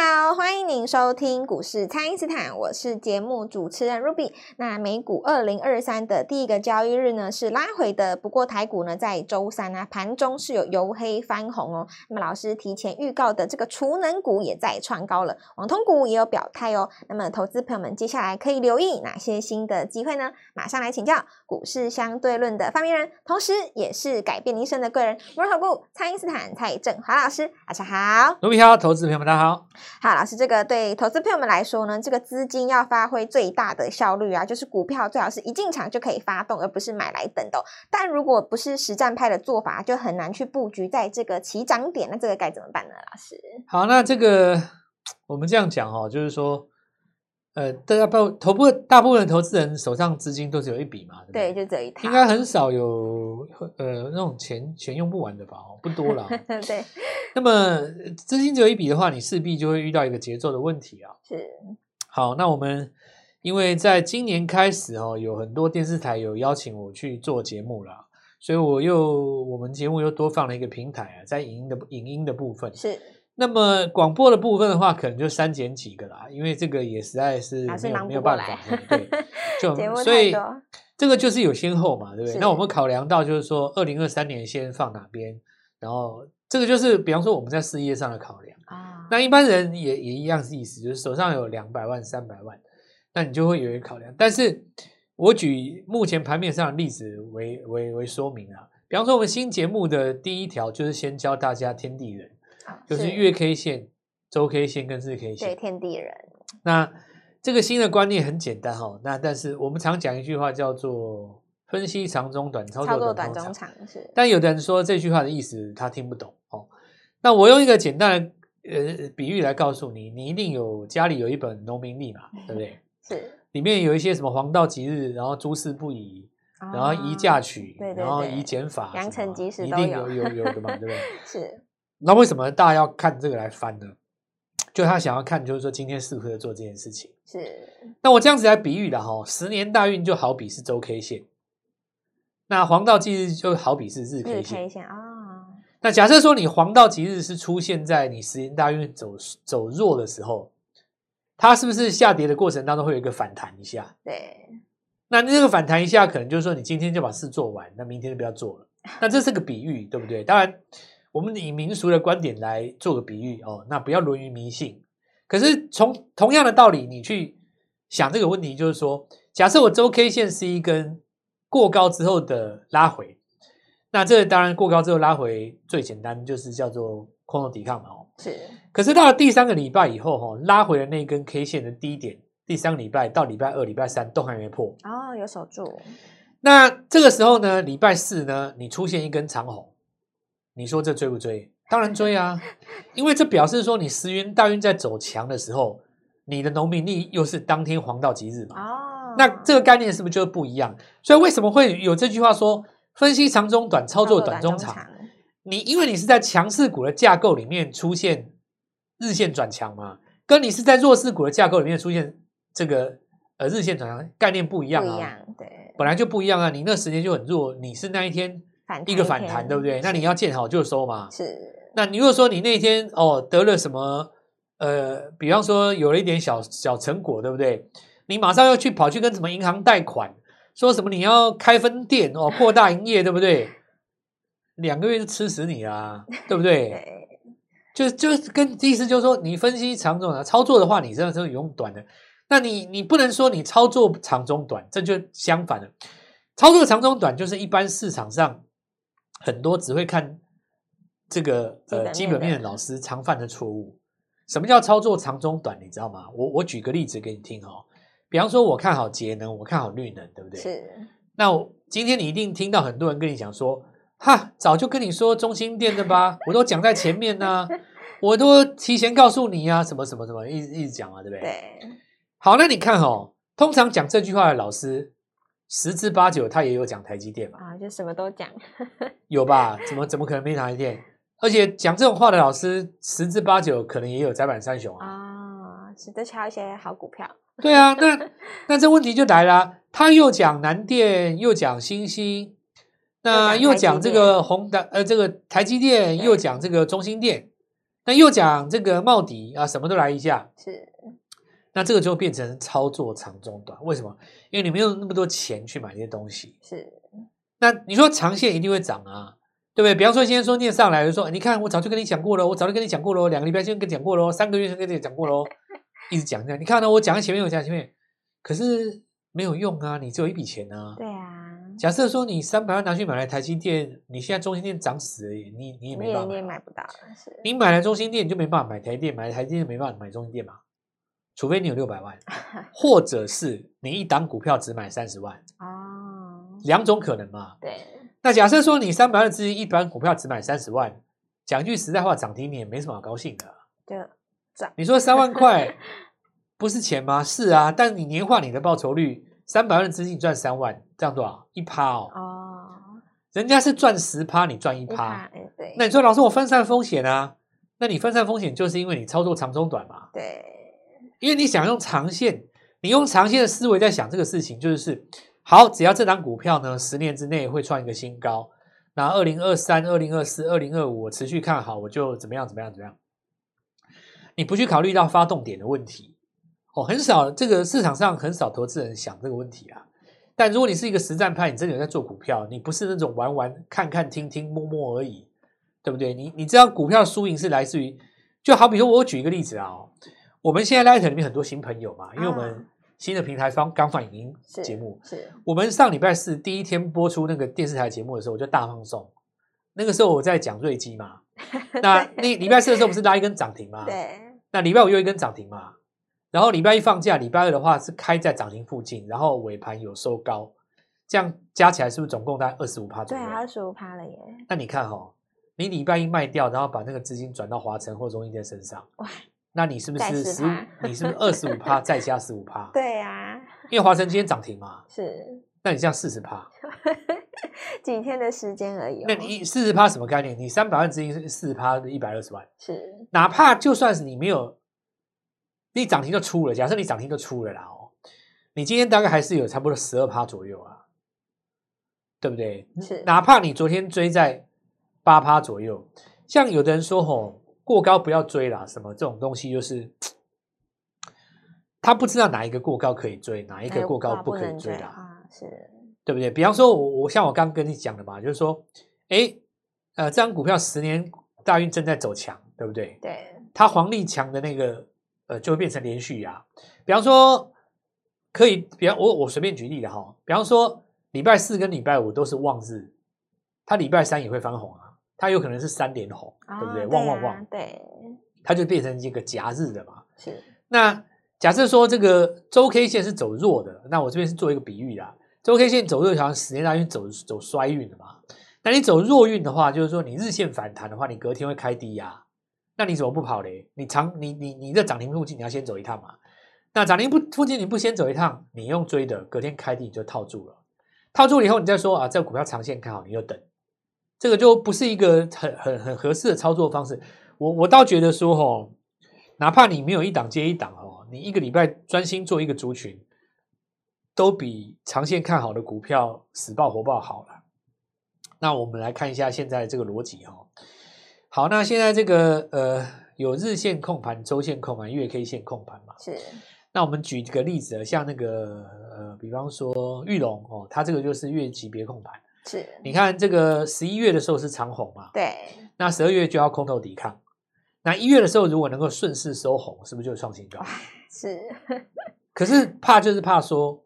好，欢迎您收听股市蔡因斯坦，我是节目主持人 Ruby。那美股二零二三的第一个交易日呢是拉回的，不过台股呢在周三呢、啊、盘中是有由黑翻红哦。那么老师提前预告的这个储能股也在创高了，网通股也有表态哦。那么投资朋友们接下来可以留意哪些新的机会呢？马上来请教股市相对论的发明人，同时也是改变一生的贵人——摩尔投顾蔡因斯坦蔡振华老师，晚上好。卢好，投资朋友们大家好。好，老师，这个对投资朋友们来说呢，这个资金要发挥最大的效率啊，就是股票最好是一进场就可以发动，而不是买来等的。但如果不是实战派的做法，就很难去布局在这个起涨点。那这个该怎么办呢，老师？好，那这个我们这样讲哈，就是说。呃，大家不头部大部分投资人手上资金都是有一笔嘛，对，对，就这一套，应该很少有呃那种钱钱用不完的吧？不多了。对。那么资金只有一笔的话，你势必就会遇到一个节奏的问题啊。是。好，那我们因为在今年开始哦，有很多电视台有邀请我去做节目啦，所以我又我们节目又多放了一个平台啊，在影音的影音的部分是。那么广播的部分的话，可能就删减几个啦，因为这个也实在是没有没有办法，对，就 所以这个就是有先后嘛，对不对？那我们考量到就是说，二零二三年先放哪边，然后这个就是比方说我们在事业上的考量啊。那一般人也也一样是意思，就是手上有两百万、三百万，那你就会有一个考量。但是我举目前盘面上的例子为为为说明啊，比方说我们新节目的第一条就是先教大家天地人。就是月 K 线、周 K 线跟日 K 线，对天地人。那这个新的观念很简单哈，那但是我们常讲一句话叫做分析长中短，操作短中长。是，但有的人说这句话的意思他听不懂哦。那我用一个简单的呃比喻来告诉你，你一定有家里有一本农民历嘛，对不对？是，里面有一些什么黄道吉日，然后诸事不宜，然后宜嫁娶，然后宜减法，良辰吉时一定有有有的嘛，对不对？是。那为什么大家要看这个来翻呢？就他想要看，就是说今天适合做这件事情。是。那我这样子来比喻的哈，十年大运就好比是周 K 线，那黄道吉日就好比是日 K 线。日 K 线啊。哦、那假设说你黄道吉日是出现在你十年大运走走弱的时候，它是不是下跌的过程当中会有一个反弹一下？对。那那个反弹一下，可能就是说你今天就把事做完，那明天就不要做了。那这是个比喻，对不对？当然。我们以民俗的观点来做个比喻哦，那不要沦于迷信。可是从同样的道理，你去想这个问题，就是说，假设我周 K 线是一根过高之后的拉回，那这当然过高之后拉回最简单就是叫做空头抵抗嘛。哦，是。可是到了第三个礼拜以后，哈，拉回的那根 K 线的低点，第三个礼拜到礼拜二、礼拜三都还没破。哦，有守住。那这个时候呢，礼拜四呢，你出现一根长红。你说这追不追？当然追啊，因为这表示说你时运大运在走强的时候，你的农民力又是当天黄道吉日嘛。哦，那这个概念是不是就不一样？所以为什么会有这句话说分析长中短，操作短中长？你因为你是在强势股的架构里面出现日线转强嘛，跟你是在弱势股的架构里面出现这个呃日线转强概念不一样啊。不一样，对，本来就不一样啊。你那时间就很弱，你是那一天。一个反弹，对不对？那你要见好就收嘛。是。那你如果说你那天哦得了什么呃，比方说有了一点小小成果，对不对？你马上要去跑去跟什么银行贷款，说什么你要开分店哦，扩大营业，对不对？两个月就吃死你啦，对不对？对。就就跟意思就是说，你分析长中的操作的话，你真的是用短的。那你你不能说你操作长中短，这就相反了。操作长中短就是一般市场上。很多只会看这个呃基本面的老师常犯的错误。什么叫操作长中短？你知道吗？我我举个例子给你听哦。比方说，我看好节能，我看好绿能，对不对？是。那今天你一定听到很多人跟你讲说，哈，早就跟你说中心电的吧，我都讲在前面呢、啊，我都提前告诉你啊，什么什么什么，一直一直讲啊，对不对？对。好，那你看哦，通常讲这句话的老师。十之八九，他也有讲台积电嘛？啊，就什么都讲，有吧？怎么怎么可能没台积电？而且讲这种话的老师，十之八九可能也有宅板三雄啊。啊，值得挑一些好股票。对啊，那那这问题就来了，他又讲南电，又讲星星，那又讲这个宏达，呃，这个台积电，又讲这个中兴电。那又讲这个茂迪啊，什么都来一下，是。那这个就变成操作长中短，为什么？因为你没有那么多钱去买这些东西。是。那你说长线一定会涨啊，对不对？比方说今天说念上来就说，你看我早就跟你讲过了，我早就跟你讲过了，两个礼拜前跟你讲过了，三个月前跟你讲过了，一直讲这样。你看到？我讲在前面，我讲在前面，可是没有用啊，你只有一笔钱啊。对啊。假设说你三百万拿去买了台积电，你现在中心店涨死了，你你也没办法，你也买不到。是。你买了中心店，你就没办法买台积电，买了台积电没办法买中心店嘛。除非你有六百万，或者是你一档股票只买三十万哦，两种可能嘛。对。那假设说你三百万资金，一档股票只买三十万，讲句实在话，涨停你也没什么好高兴的。对，涨。你说三万块不是钱吗？是啊，但你年化你的报酬率，三百万的资金赚三万，这样多少？一趴哦。哦。人家是赚十趴，你赚一趴。对。那你说老师，我分散风险啊？那你分散风险就是因为你操作长中短嘛？对。因为你想用长线，你用长线的思维在想这个事情，就是好，只要这档股票呢，十年之内会创一个新高，那二零二三、二零二四、二零二五，我持续看好，我就怎么样怎么样怎么样。你不去考虑到发动点的问题，哦，很少，这个市场上很少投资人想这个问题啊。但如果你是一个实战派，你真的有在做股票，你不是那种玩玩、看看、听听、摸摸而已，对不对？你你知道股票输赢是来自于，就好比说，我举一个例子啊、哦。我们现在 Light 里面很多新朋友嘛，因为我们新的平台方刚放影音节目。是，是我们上礼拜四第一天播出那个电视台节目的时候，我就大放送。那个时候我在讲瑞基嘛，那那礼拜四的时候不是拉一根涨停吗？对。那礼拜五又一根涨停嘛，然后礼拜一放假，礼拜二的话是开在涨停附近，然后尾盘有收高，这样加起来是不是总共大概二十五趴左右？对，二十五趴了耶。那你看哈、哦，你礼拜一卖掉，然后把那个资金转到华城或中兴电身上，哇。那你是不是十五？你是不是二十五趴 再加十五趴？对呀、啊，因为华城今天涨停嘛。是。那你这样四十趴，几天的时间而已、哦。那你四十趴什么概念？你三百万资金是四十趴的一百二十万。是。哪怕就算是你没有，你涨停就出了。假设你涨停就出了啦哦，你今天大概还是有差不多十二趴左右啊，对不对？是。哪怕你昨天追在八趴左右，像有的人说吼。过高不要追啦，什么这种东西就是他不知道哪一个过高可以追，哪一个过高不可以追啦，啊、是，对不对？比方说我我像我刚刚跟你讲的嘛，就是说，哎，呃，这张股票十年大运正在走强，对不对？对，它黄力强的那个呃就会变成连续啊。比方说可以，比方我我随便举例的哈，比方说礼拜四跟礼拜五都是旺日，它礼拜三也会翻红啊。它有可能是三连红，哦、对不对？旺旺旺，对，它就变成一个夹日的嘛。是。那假设说这个周 K 线是走弱的，那我这边是做一个比喻啦。周 K 线走弱，好像十年大运走走衰运的嘛。那你走弱运的话，就是说你日线反弹的话，你隔天会开低呀。那你怎么不跑嘞？你长你你你在涨停附近，你要先走一趟嘛。那涨停不附近你不先走一趟，你用追的，隔天开低你就套住了。套住了以后，你再说啊，这股票长线看好，你就等。这个就不是一个很很很合适的操作方式。我我倒觉得说，哦，哪怕你没有一档接一档哦，你一个礼拜专心做一个族群，都比长线看好的股票死抱活抱好了。那我们来看一下现在这个逻辑哦。好，那现在这个呃有日线控盘、周线控盘、月 K 线控盘嘛？是。那我们举一个例子，像那个呃，比方说玉龙哦，它这个就是月级别控盘。是，你看这个十一月的时候是长红嘛？对。那十二月就要空头抵抗，那一月的时候如果能够顺势收红，是不是就创新高？是。可是怕就是怕说，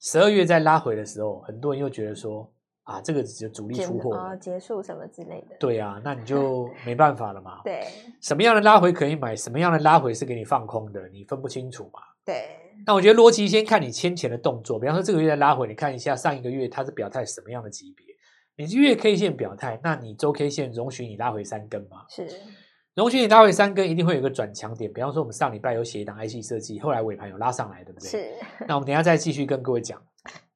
十二月在拉回的时候，很多人又觉得说啊，这个只有主力出货哦，结束什么之类的。对啊，那你就 没办法了嘛。对。什么样的拉回可以买？什么样的拉回是给你放空的？你分不清楚嘛？对。那我觉得逻辑先看你先前的动作，比方说这个月在拉回，你看一下上一个月它是表态什么样的级别？你是月 K 线表态，那你周 K 线容许你拉回三根吗？是，容许你拉回三根，一定会有一个转强点。比方说我们上礼拜有写一档 IC 设计，后来尾盘有拉上来，对不对？是。那我们等一下再继续跟各位讲。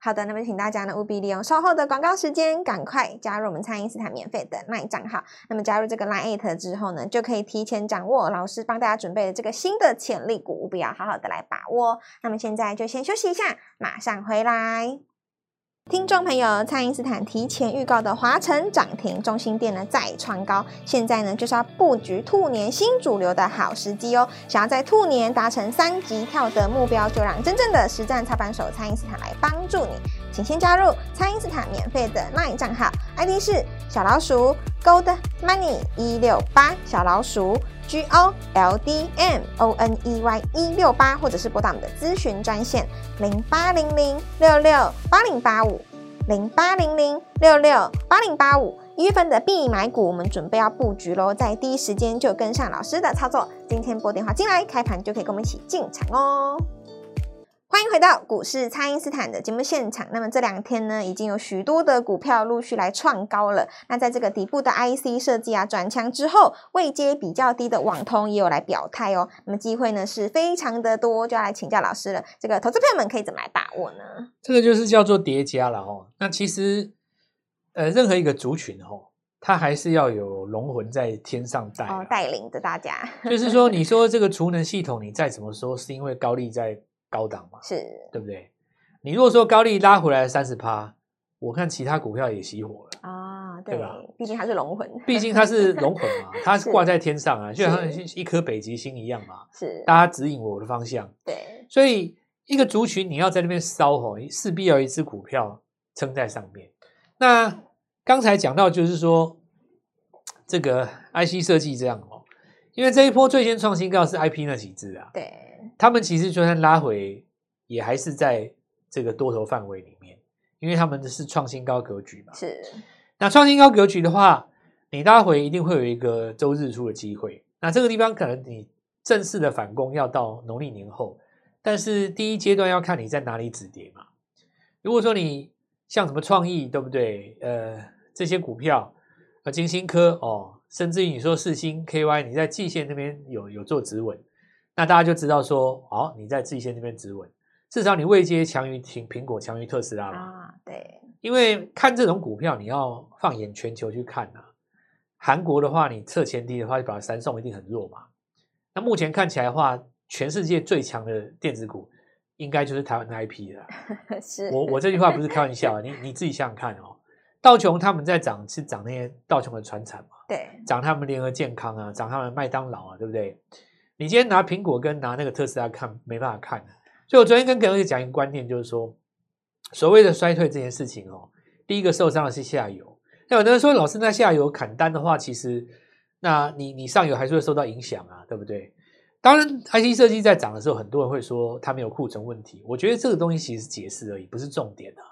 好的，那么请大家呢务必利用稍后的广告时间，赶快加入我们蔡因斯坦免费的 LINE 账号。那么加入这个 LINE@ 之后呢，就可以提前掌握老师帮大家准备的这个新的潜力股，务必要好好的来把握。那么现在就先休息一下，马上回来。听众朋友，蔡因斯坦提前预告的华城涨停，中兴电呢再创高，现在呢就是要布局兔年新主流的好时机哦。想要在兔年达成三级跳的目标，就让真正的实战操盘手蔡因斯坦来帮助你。请先加入蔡因斯坦免费的 LINE 账号，ID 是小老鼠 Gold Money 一六八，小老鼠 G O L D M O N E Y 一六八，或者是拨打我们的咨询专线零八零零六六八零八五零八零零六六八零八五。一月份的必买股，我们准备要布局喽，在第一时间就跟上老师的操作。今天拨电话进来，开盘就可以跟我们一起进场哦。欢迎回到股市，蔡因斯坦的节目现场。那么这两天呢，已经有许多的股票陆续来创高了。那在这个底部的 IC 设计啊转强之后，位阶比较低的网通也有来表态哦。那么机会呢是非常的多，就要来请教老师了。这个投资朋友们可以怎么来把握呢？这个就是叫做叠加了哦。那其实呃，任何一个族群哦，它还是要有龙魂在天上带哦，带领着大家。就是说，你说这个储能系统，你再怎么说，是因为高利在。高档嘛，是对不对？你如果说高利拉回来三十趴，我看其他股票也熄火了啊，对，吧？毕竟它是龙魂，毕竟它是龙魂嘛，它是挂在天上啊，就像一颗北极星一样嘛，是大家指引我的方向。对，所以一个族群你要在那边烧吼，势必要一只股票撑在上面。那刚才讲到就是说这个 IC 设计这样哦，因为这一波最先创新高是 IP 那几只啊，对。他们其实就算拉回，也还是在这个多头范围里面，因为他们是创新高格局嘛。是。那创新高格局的话，你拉回一定会有一个周日出的机会。那这个地方可能你正式的反攻要到农历年后，但是第一阶段要看你在哪里止跌嘛。如果说你像什么创意，对不对？呃，这些股票，呃，金星科哦，甚至于你说世星 KY，你在季线那边有有做止稳。那大家就知道说，哦，你在季线那边止稳，至少你位阶强于苹苹果，强于特斯拉了啊。对，因为看这种股票，你要放眼全球去看啊。韩国的话，你测前低的话，就把三送一定很弱嘛。那目前看起来的话，全世界最强的电子股，应该就是台湾的 IP 了。是，我我这句话不是开玩笑啊，你你自己想想看哦。道琼他们在涨，是涨那些道琼的船产嘛？对，涨他们联合健康啊，涨他们麦当劳啊，对不对？你今天拿苹果跟拿那个特斯拉看，没办法看。所以我昨天跟各位讲一个观念，就是说，所谓的衰退这件事情哦，第一个受伤的是下游。那有的人说，老师，那下游砍单的话，其实，那你你上游还是会受到影响啊，对不对？当然，IC 设计在涨的时候，很多人会说它没有库存问题。我觉得这个东西其实是解释而已，不是重点啊。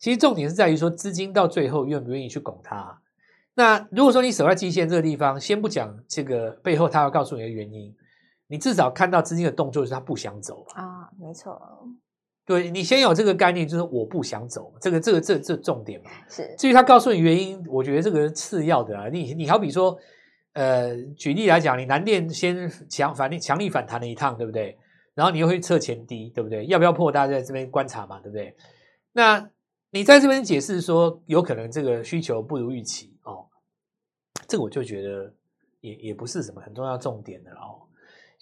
其实重点是在于说，资金到最后愿不愿意去拱它。那如果说你守在基线这个地方，先不讲这个背后他要告诉你的原因。你至少看到资金的动作，就是他不想走啊，没错。对，你先有这个概念，就是我不想走，这个这个这这重点嘛。是。至于他告诉你原因，我觉得这个是次要的啊。你你好比说，呃，举例来讲，你南电先强反力强力反弹了一趟，对不对？然后你又会测前低，对不对？要不要破？大家在这边观察嘛，对不对？那你在这边解释说，有可能这个需求不如预期哦，这个我就觉得也也不是什么很重要重点的哦。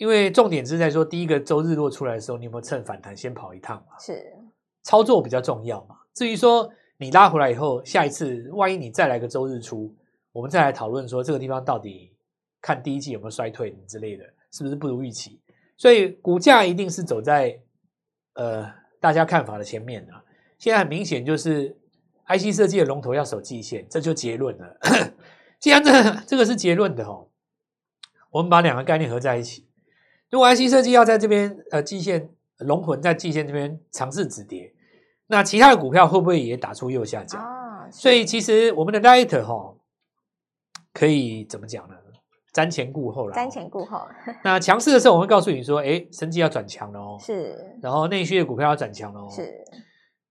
因为重点是在说，第一个周日落出来的时候，你有没有趁反弹先跑一趟嘛？是，操作比较重要嘛。至于说你拉回来以后，下一次万一你再来个周日出，我们再来讨论说这个地方到底看第一季有没有衰退之类的，是不是不如预期？所以股价一定是走在呃大家看法的前面啊。现在很明显就是 IC 设计的龙头要守季线，这就结论了。既然这这个是结论的哦，我们把两个概念合在一起。如果 IC 设计要在这边呃季线龙魂在季线这边尝试止跌，那其他的股票会不会也打出右下角？啊，所以其实我们的 Light 哈可以怎么讲呢？瞻前顾后了。瞻前顾后。那强势的时候，我会告诉你说，哎，生技要转强了哦。是。然后内需的股票要转强了哦。是。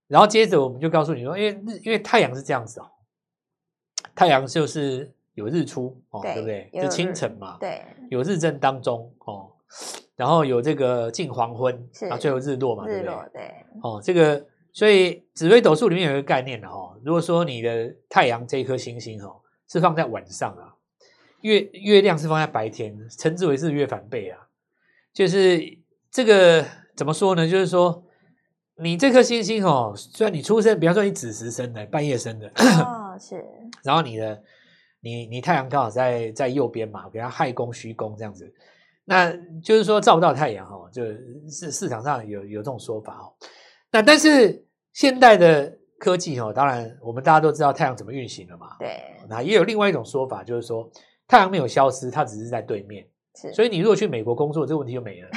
然后接着我们就告诉你说，因为日因为太阳是这样子哦，太阳就是有日出哦，对，对不对？就清晨嘛。对。有日正当中哦。然后有这个近黄昏，然后最后日落嘛，对不对？对。哦，这个所以紫微斗数里面有一个概念的哈，如果说你的太阳这一颗星星哦是放在晚上啊，月月亮是放在白天，称之为日月反背啊。就是这个怎么说呢？就是说，你这颗星星哦，虽然你出生，比方说你子时生的，半夜生的，哦，是，然后你的你你太阳刚好在在右边嘛，给它亥宫虚宫这样子，那就是说照不到太阳哦，就是市场上有有这种说法哦。那但是现代的科技哦，当然我们大家都知道太阳怎么运行了嘛，对。那也有另外一种说法，就是说太阳没有消失，它只是在对面，是。所以你如果去美国工作，这个问题就没了。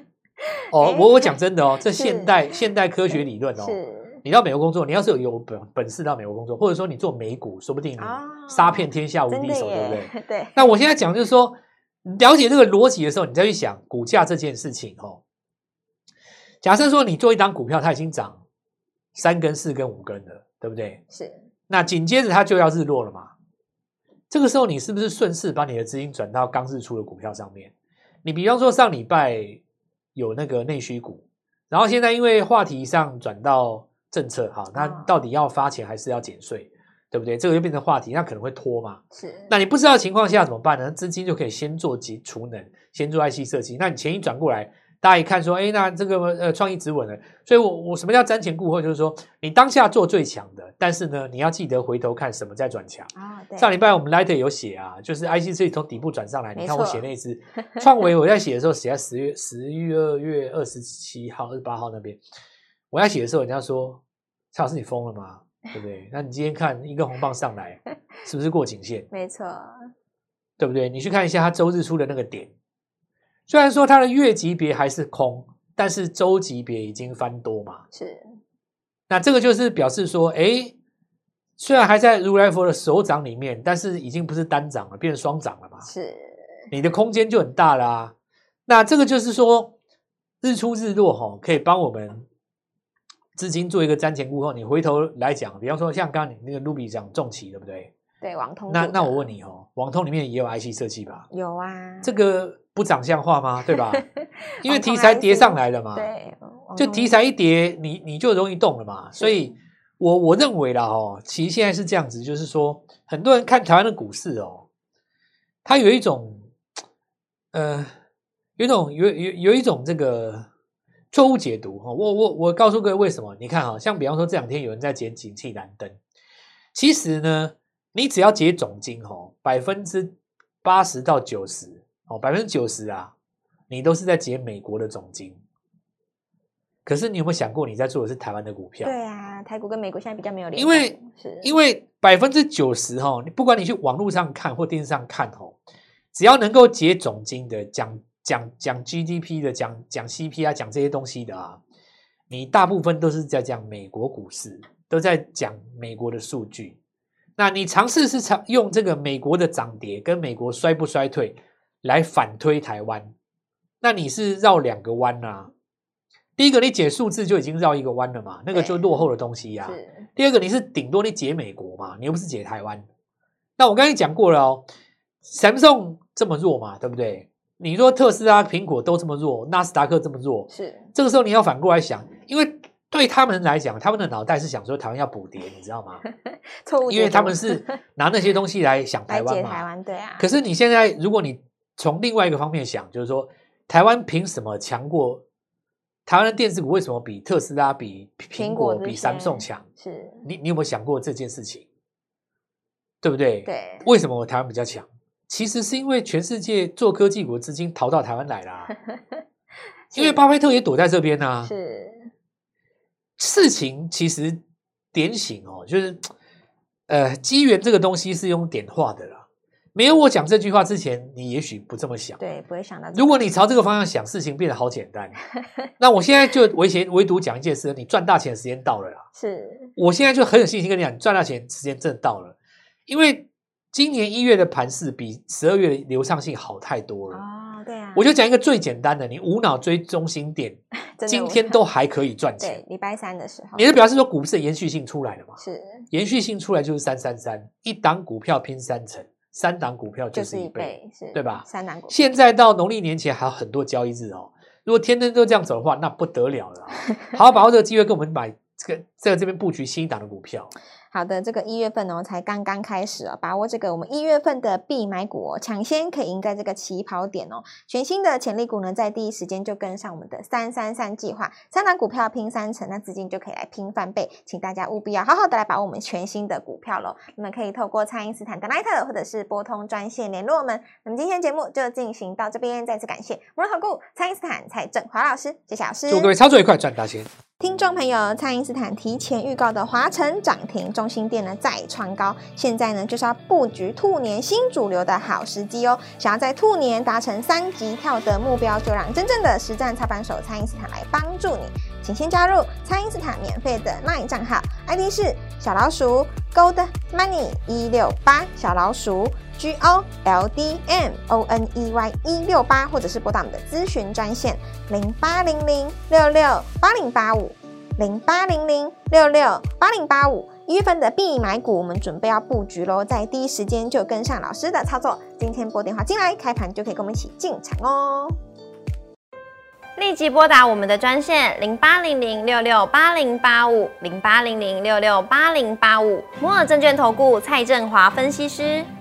哦，我我讲真的哦，这现代现代科学理论哦，你到美国工作，你要是有有本本事到美国工作，或者说你做美股，说不定你杀遍天下无敌手，对不对？对。那我现在讲就是说，了解这个逻辑的时候，你再去想股价这件事情哦。假设说你做一档股票，它已经涨三根、四根、五根了，对不对？是。那紧接着它就要日落了嘛？这个时候你是不是顺势把你的资金转到刚日出的股票上面？你比方说上礼拜。有那个内需股，然后现在因为话题上转到政策，哈，那到底要发钱还是要减税，对不对？这个就变成话题，那可能会拖嘛。是，那你不知道情况下怎么办呢？资金就可以先做及储能，先做 IC 设计。那你钱一转过来。大家一看说，哎，那这个呃创意止稳了，所以我我什么叫瞻前顾后？就是说，你当下做最强的，但是呢，你要记得回头看什么在转强啊。上礼拜我们 Light 有写啊，就是 IC 设计从底部转上来。你看我写那支创维，我在写的时候写在十月十一二月二十七号、二十八号那边。我在写的时候，人家说蔡老师你疯了吗？对不对？那你今天看一根红棒上来，是不是过颈线？没错，对不对？你去看一下它周日出的那个点。虽然说它的月级别还是空，但是周级别已经翻多嘛。是，那这个就是表示说，哎，虽然还在如来佛的手掌里面，但是已经不是单掌了，变成双掌了嘛。是，你的空间就很大啦、啊。那这个就是说，日出日落哈，可以帮我们资金做一个瞻前顾后。你回头来讲，比方说像刚刚你那个 Ruby 讲重企，对不对？对，网通。那那我问你哦，网通里面也有 IC 设计吧？有啊。这个。不长相化吗？对吧？因为题材叠上来了嘛，对，就题材一叠，你你就容易动了嘛。所以我我认为啦，哦，其实现在是这样子，就是说，很多人看台湾的股市哦，它有一种，呃，有一种有有有一种这个错误解读哈。我我我告诉各位为什么？你看哈，像比方说这两天有人在解景气蓝灯，其实呢，你只要解总金哈，百分之八十到九十。哦，百分之九十啊，你都是在解美国的总金。可是你有没有想过，你在做的是台湾的股票？对啊，台股跟美国现在比较没有联系。因为是，因为百分之九十哈，你不管你去网络上看或电视上看哦，只要能够解总金的，讲讲讲 GDP 的，讲讲 CPI 讲这些东西的啊，你大部分都是在讲美国股市，都在讲美国的数据。那你尝试是尝用这个美国的涨跌跟美国衰不衰退。来反推台湾，那你是绕两个弯呐、啊？第一个，你解数字就已经绕一个弯了嘛，那个就落后的东西呀、啊。第二个，你是顶多你解美国嘛，你又不是解台湾。那我刚才讲过了哦，Samsung 这么弱嘛，对不对？你说特斯拉、苹果都这么弱，纳斯达克这么弱，是这个时候你要反过来想，因为对他们来讲，他们的脑袋是想说台湾要补跌，你知道吗？错误，因为他们是 拿那些东西来想台湾嘛。台湾对啊。可是你现在，如果你从另外一个方面想，就是说，台湾凭什么强过台湾的电子股？为什么比特斯拉、比苹果、比三送强？是你，你有没有想过这件事情？对不对？对。为什么我台湾比较强？其实是因为全世界做科技股的资金逃到台湾来啦。因为巴菲特也躲在这边啊。是。事情其实点醒哦，就是呃，机缘这个东西是用点化的啦。没有我讲这句话之前，你也许不这么想。对，不会想到。如果你朝这个方向想，事情变得好简单。那我现在就唯前唯独讲一件事：你赚大钱的时间到了啦。是。我现在就很有信心跟你讲，你赚大钱时间真的到了。因为今年一月的盘势比十二月的流畅性好太多了。哦，对啊。我就讲一个最简单的，你无脑追中心点，今天都还可以赚钱。对，礼拜三的时候。你是表示说股市的延续性出来了嘛？是。延续性出来就是三三三，一档股票拼三成。三档股票就是一倍，是对吧？三档股票，现在到农历年前还有很多交易日哦。如果天天都这样走的话，那不得了了。好好把握这个机会，跟我们买这个在这边布局新一档的股票。好的，这个一月份哦，才刚刚开始哦，把握这个我们一月份的必买股哦，抢先可以赢在这个起跑点哦。全新的潜力股呢，在第一时间就跟上我们的三三三计划，三档股票拼三成，那资金就可以来拼翻倍，请大家务必要好好的来把握我们全新的股票喽。那么可以透过蔡因斯坦的 LINE 或者是拨通专线联络我们。那么今天节目就进行到这边，再次感谢摩尔投顾蔡因斯坦蔡正华老师，谢谢老师，祝各位操作愉快，赚大钱。听众朋友，蔡因斯坦提前预告的华城涨停，中心店呢再创高，现在呢就是要布局兔年新主流的好时机哦。想要在兔年达成三级跳的目标，就让真正的实战操盘手蔡因斯坦来帮助你。请先加入蔡因斯坦免费的 LINE 账号，ID 是小老鼠 Gold Money 一六八小老鼠。G O L D M O N E Y 一六八，或者是拨打我们的咨询专线零八零零六六八零八五零八零零六六八零八五。一月份的必买股，我们准备要布局喽，在第一时间就跟上老师的操作。今天拨电话进来，开盘就可以跟我们一起进场哦。立即拨打我们的专线零八零零六六八零八五零八零零六六八零八五。摩尔证券投顾蔡振华分析师。